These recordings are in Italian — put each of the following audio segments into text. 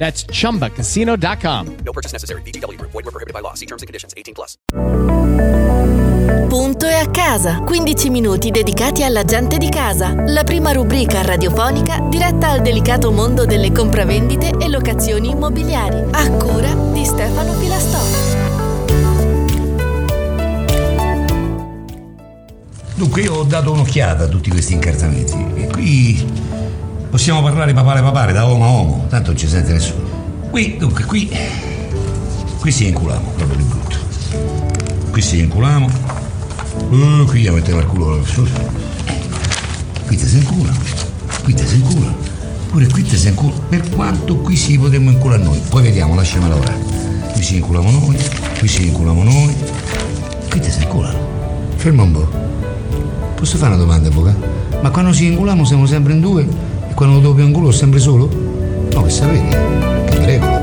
That's chumbacasino.com. No purchase necessary. VGW Group. Void were prohibited by law. See terms and conditions. 18 plus. Punto e a casa. 15 minuti dedicati alla gente di casa. La prima rubrica radiofonica diretta al delicato mondo delle compravendite e locazioni immobiliari. A cura di Stefano Pilastò. Dunque io ho dato un'occhiata a tutti questi incartamenti e qui possiamo parlare papale papale da uomo a uomo, tanto non ci sente nessuno. Qui, dunque, qui, qui si inculamo, proprio di brutto. Qui si inculamo, uh, qui gli mettiamo il culo. Qui te si inculano, qui te si inculano, pure qui te si inculano, per quanto qui si potremmo inculare noi. Poi vediamo, lasciamo lavorare. Qui si inculamo noi, qui si inculamo noi, qui te si inculano. Ferma un po'. Posso fare una domanda, Boca? Ma quando si inculamo siamo sempre in due quando dopo inculo sempre solo? No, che sapete? Che regola.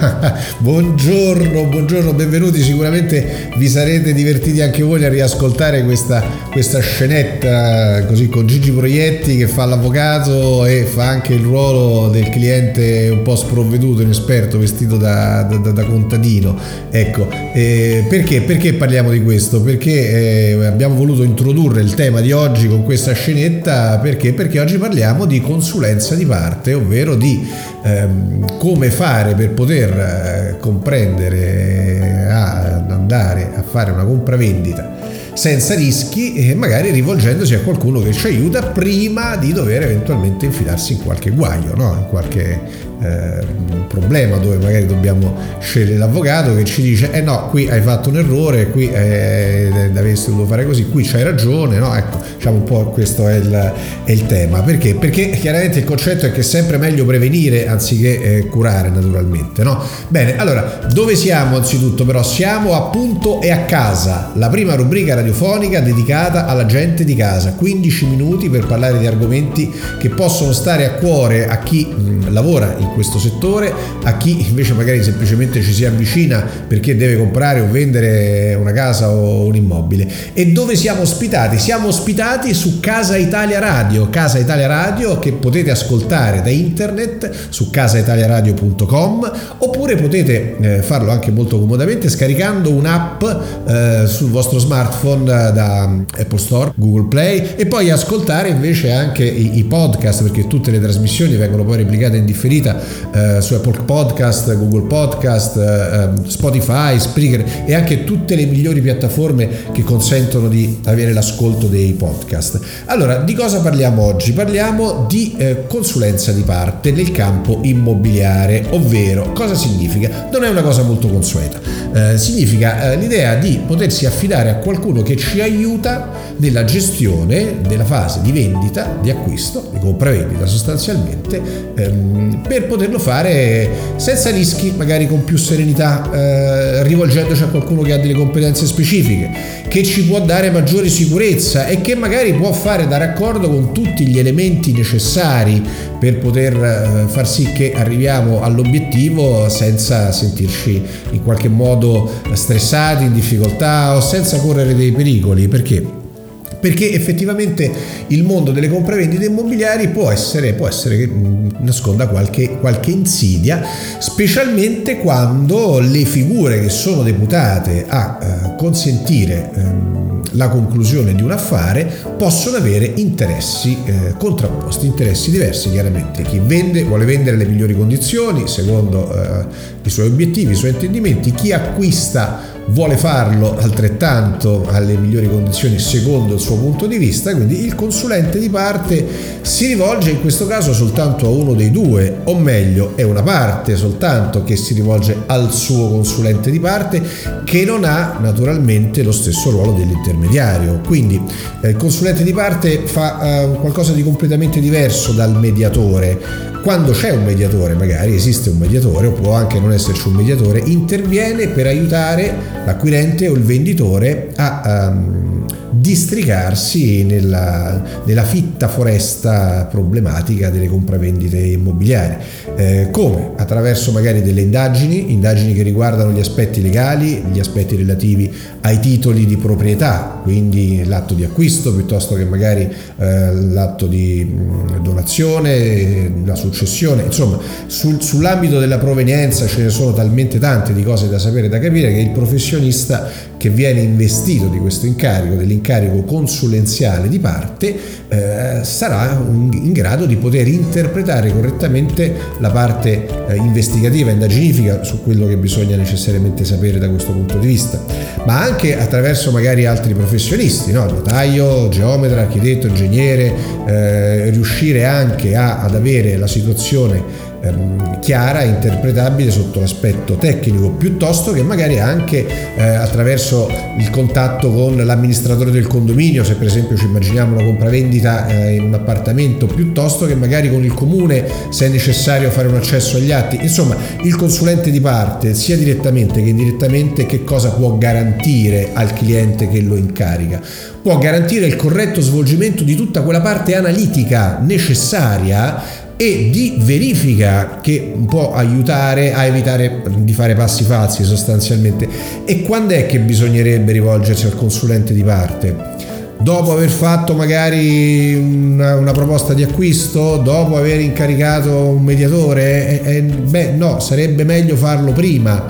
Buongiorno, buongiorno, benvenuti. Sicuramente vi sarete divertiti anche voi a riascoltare questa, questa scenetta così con Gigi Proietti che fa l'avvocato e fa anche il ruolo del cliente un po' sprovveduto, inesperto, vestito da, da, da contadino. Ecco, eh, perché? Perché parliamo di questo? Perché eh, abbiamo voluto introdurre il tema di oggi con questa scenetta perché? Perché oggi parliamo di consulenza di parte, ovvero di ehm, come fare per poter eh, comprendere, ad andare a fare una compravendita senza rischi e magari rivolgendosi a qualcuno che ci aiuta prima di dover eventualmente infilarsi in qualche guaio, no? in qualche eh, problema dove magari dobbiamo scegliere l'avvocato che ci dice eh no, qui hai fatto un errore, qui eh, avresti dovuto fare così, qui c'hai ragione, no? Ecco, diciamo un po' questo è il, è il, tema. Perché? Perché chiaramente il concetto è che è sempre meglio prevenire anziché eh, curare naturalmente, no? Bene, allora, dove siamo anzitutto però? Siamo a punto e a casa, la prima rubrica radiofonica dedicata alla gente di casa, 15 minuti per parlare di argomenti che possono stare a cuore a chi mh, lavora in questo settore, a chi invece magari semplicemente ci si avvicina perché deve comprare o vendere una casa o un immobile. E dove siamo ospitati? Siamo ospitati su Casa Italia Radio, Casa Italia Radio che potete ascoltare da internet su casaitaliaradio.com oppure potete eh, farlo anche molto comodamente scaricando un'app eh, sul vostro smartphone da Apple Store, Google Play e poi ascoltare invece anche i, i podcast perché tutte le trasmissioni vengono poi replicate in differita eh, su Apple Podcast, Google Podcast, eh, ehm, Spotify, Spreaker e anche tutte le migliori piattaforme che consentono di avere l'ascolto dei podcast. Allora, di cosa parliamo oggi? Parliamo di eh, consulenza di parte nel campo immobiliare, ovvero cosa significa? Non è una cosa molto consueta, eh, significa eh, l'idea di potersi affidare a qualcuno che ci aiuta nella gestione della fase di vendita, di acquisto, di compravendita sostanzialmente, ehm, per poterlo fare senza rischi, magari con più serenità, eh, rivolgendoci a qualcuno che ha delle competenze specifiche, che ci può dare maggiore sicurezza e che magari può fare da raccordo con tutti gli elementi necessari per poter eh, far sì che arriviamo all'obiettivo senza sentirci in qualche modo stressati, in difficoltà o senza correre dei pericoli. Perché? Perché effettivamente il mondo delle compravendite immobiliari può essere, può essere che nasconda qualche, qualche, insidia, specialmente quando le figure che sono deputate a eh, consentire ehm, la conclusione di un affare possono avere interessi eh, contrapposti, interessi diversi chiaramente. Chi vende vuole vendere le migliori condizioni secondo eh, i suoi obiettivi, i suoi intendimenti, chi acquista vuole farlo altrettanto alle migliori condizioni secondo il suo punto di vista, quindi il consulente di parte si rivolge in questo caso soltanto a uno dei due, o meglio è una parte soltanto che si rivolge al suo consulente di parte che non ha naturalmente lo stesso ruolo dell'intermediario. Quindi eh, il consulente di parte fa eh, qualcosa di completamente diverso dal mediatore quando c'è un mediatore, magari esiste un mediatore o può anche non esserci un mediatore, interviene per aiutare l'acquirente o il venditore a um, districarsi nella, nella, fitta foresta problematica delle compravendite immobiliari. Eh, come? Attraverso magari delle indagini, indagini che riguardano gli aspetti legali, gli aspetti relativi ai titoli di proprietà, quindi l'atto di acquisto piuttosto che magari eh, l'atto di mh, donazione, la successione, insomma sul, sull'ambito della provenienza ce ne sono talmente tante di cose da sapere e da capire che il professionista che viene investito di questo incarico, dell'incarico consulenziale di parte, eh, sarà in grado di poter interpretare correttamente la parte eh, investigativa, indaginifica su quello che bisogna necessariamente sapere da questo punto di vista, ma anche attraverso magari altri professionisti, no? notaio, geometra, architetto, ingegnere, eh, riuscire anche a, ad avere la situazione chiara e interpretabile sotto l'aspetto tecnico, piuttosto che magari anche eh, attraverso il contatto con l'amministratore del condominio, se per esempio ci immaginiamo una compravendita eh, in un appartamento, piuttosto che magari con il comune se è necessario fare un accesso agli atti. Insomma, il consulente di parte, sia direttamente che indirettamente, che cosa può garantire al cliente che lo incarica? Può garantire il corretto svolgimento di tutta quella parte analitica necessaria e di verifica che può aiutare a evitare di fare passi falsi sostanzialmente. E quando è che bisognerebbe rivolgersi al consulente di parte? Dopo aver fatto magari una, una proposta di acquisto, dopo aver incaricato un mediatore? Eh, eh, beh, no, sarebbe meglio farlo prima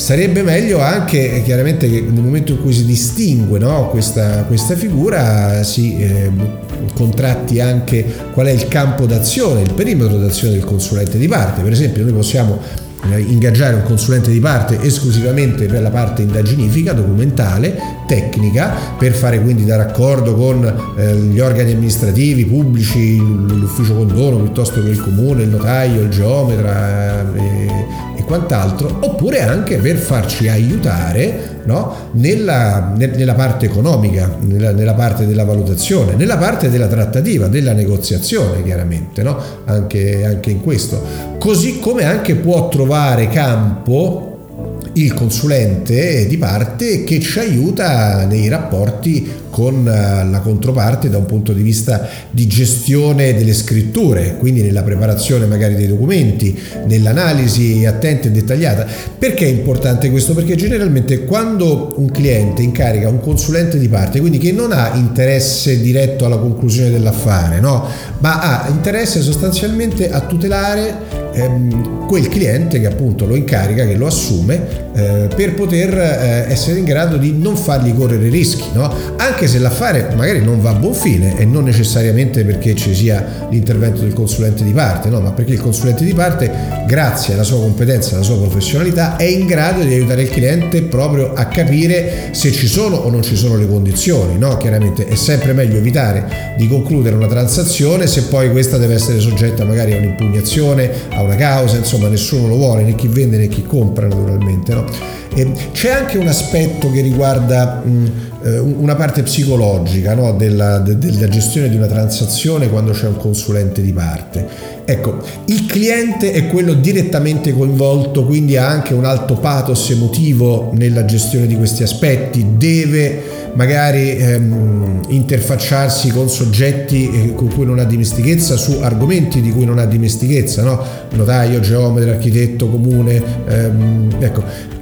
Sarebbe meglio anche eh, chiaramente che nel momento in cui si distingue no, questa, questa, figura si eh, contratti anche qual è il campo d'azione, il perimetro d'azione del consulente di parte. Per esempio noi possiamo eh, ingaggiare un consulente di parte esclusivamente per la parte indaginifica, documentale, tecnica, per fare quindi da raccordo con eh, gli organi amministrativi, pubblici, l'ufficio condono piuttosto che il comune, il notaio, il geometra quant'altro, oppure anche per farci aiutare no? nella, nella, parte economica, nella, nella, parte della valutazione, nella parte della trattativa, della negoziazione chiaramente, no? anche, anche in questo. Così come anche può trovare campo il consulente di parte che ci aiuta nei rapporti con eh, la controparte da un punto di vista di gestione delle scritture, quindi nella preparazione magari dei documenti, nell'analisi attenta e dettagliata. Perché è importante questo? Perché generalmente quando un cliente incarica un consulente di parte, quindi che non ha interesse diretto alla conclusione dell'affare, no? ma ha interesse sostanzialmente a tutelare ehm, quel cliente che appunto lo incarica, che lo assume, eh, per poter eh, essere in grado di non fargli correre rischi, no? anche se l'affare magari non va a buon fine e non necessariamente perché ci sia l'intervento del consulente di parte, no? ma perché il consulente di parte, grazie alla sua competenza, alla sua professionalità, è in grado di aiutare il cliente proprio a capire se ci sono o non ci sono le condizioni. No? Chiaramente è sempre meglio evitare di concludere una transazione se poi questa deve essere soggetta magari a un'impugnazione, a una causa, insomma nessuno lo vuole, né chi vende né chi compra naturalmente. No? C'è anche un aspetto che riguarda eh, una parte psicologica no? della, de, della gestione di una transazione quando c'è un consulente di parte. Ecco, il cliente è quello direttamente coinvolto, quindi ha anche un alto pathos emotivo nella gestione di questi aspetti, deve magari ehm, interfacciarsi con soggetti eh, con cui non ha dimestichezza, su argomenti di cui non ha dimestichezza, no? notaio, geometra, architetto, comune, ehm, ecco.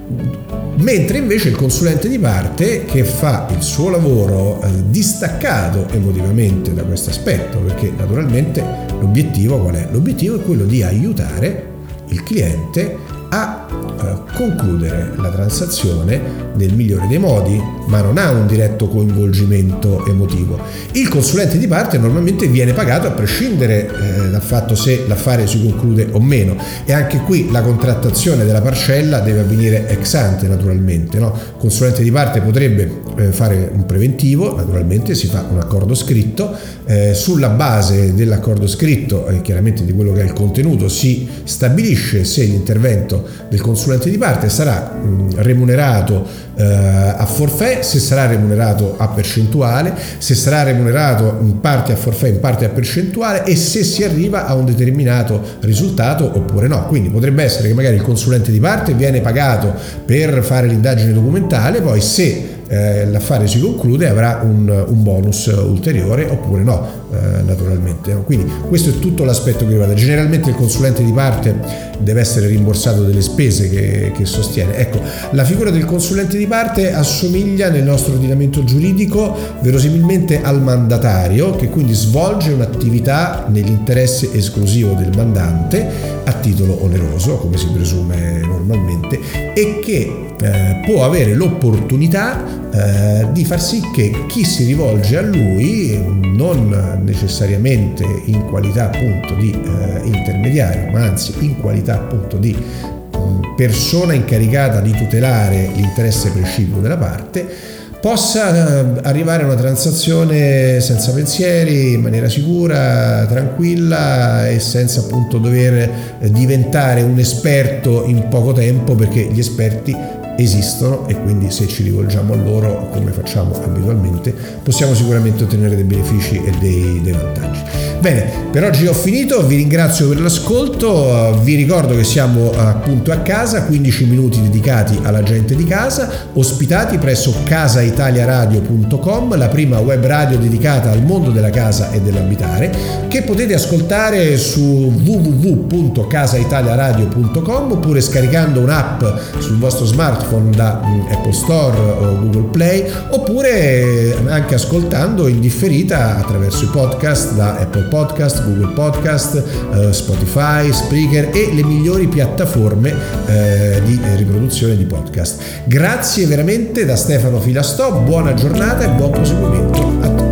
Mentre invece il consulente di parte che fa il suo lavoro eh, distaccato emotivamente da questo aspetto, perché naturalmente l'obiettivo qual è? L'obiettivo è quello di aiutare il cliente a eh, concludere la transazione nel migliore dei modi, ma non ha un diretto coinvolgimento emotivo. Il consulente di parte normalmente viene pagato a prescindere eh, dal fatto se l'affare si conclude o meno e anche qui la contrattazione della parcella deve avvenire ex ante naturalmente. No? Il consulente di parte potrebbe eh, fare un preventivo, naturalmente si fa un accordo scritto, eh, sulla base dell'accordo scritto e chiaramente di quello che è il contenuto si stabilisce se l'intervento del consulente di parte sarà remunerato eh, a forfè, se sarà remunerato a percentuale, se sarà remunerato in parte a forfè, in parte a percentuale e se si arriva a un determinato risultato oppure no. Quindi potrebbe essere che magari il consulente di parte viene pagato per fare l'indagine documentale, poi se eh, l'affare si conclude avrà un, un, bonus ulteriore oppure no, eh, naturalmente. Quindi questo è tutto l'aspetto che riguarda. Generalmente il consulente di parte deve essere rimborsato delle spese che, che sostiene. Ecco, la figura del consulente di parte assomiglia nel nostro ordinamento giuridico verosimilmente al mandatario che quindi svolge un'attività nell'interesse esclusivo del mandante a titolo oneroso, come si presume normalmente, e che eh, può avere l'opportunità eh, di far sì che chi si rivolge a lui, non necessariamente in qualità appunto di eh, intermediario, ma anzi in qualità appunto di mm, persona incaricata di tutelare l'interesse precipuo della parte, possa eh, arrivare a una transazione senza pensieri, in maniera sicura, tranquilla e senza appunto dover diventare un esperto in poco tempo perché gli esperti esistono e quindi se ci rivolgiamo a loro come facciamo abitualmente possiamo sicuramente ottenere dei benefici e dei, dei vantaggi. Bene, per oggi ho finito, vi ringrazio per l'ascolto, vi ricordo che siamo appunto a casa, 15 minuti dedicati alla gente di casa, ospitati presso casaitaliaradio.com, la prima web radio dedicata al mondo della casa e dell'abitare, che potete ascoltare su www.casaitaliaradio.com oppure scaricando un'app sul vostro smartphone da mm, Apple Store o Google Play, oppure anche ascoltando in differita attraverso i podcast da Apple Podcast, Google Podcast, eh, Spotify, Spreaker e le migliori piattaforme eh, di riproduzione di podcast. Grazie veramente da Stefano Filastò, buona giornata e buon proseguimento a tutti.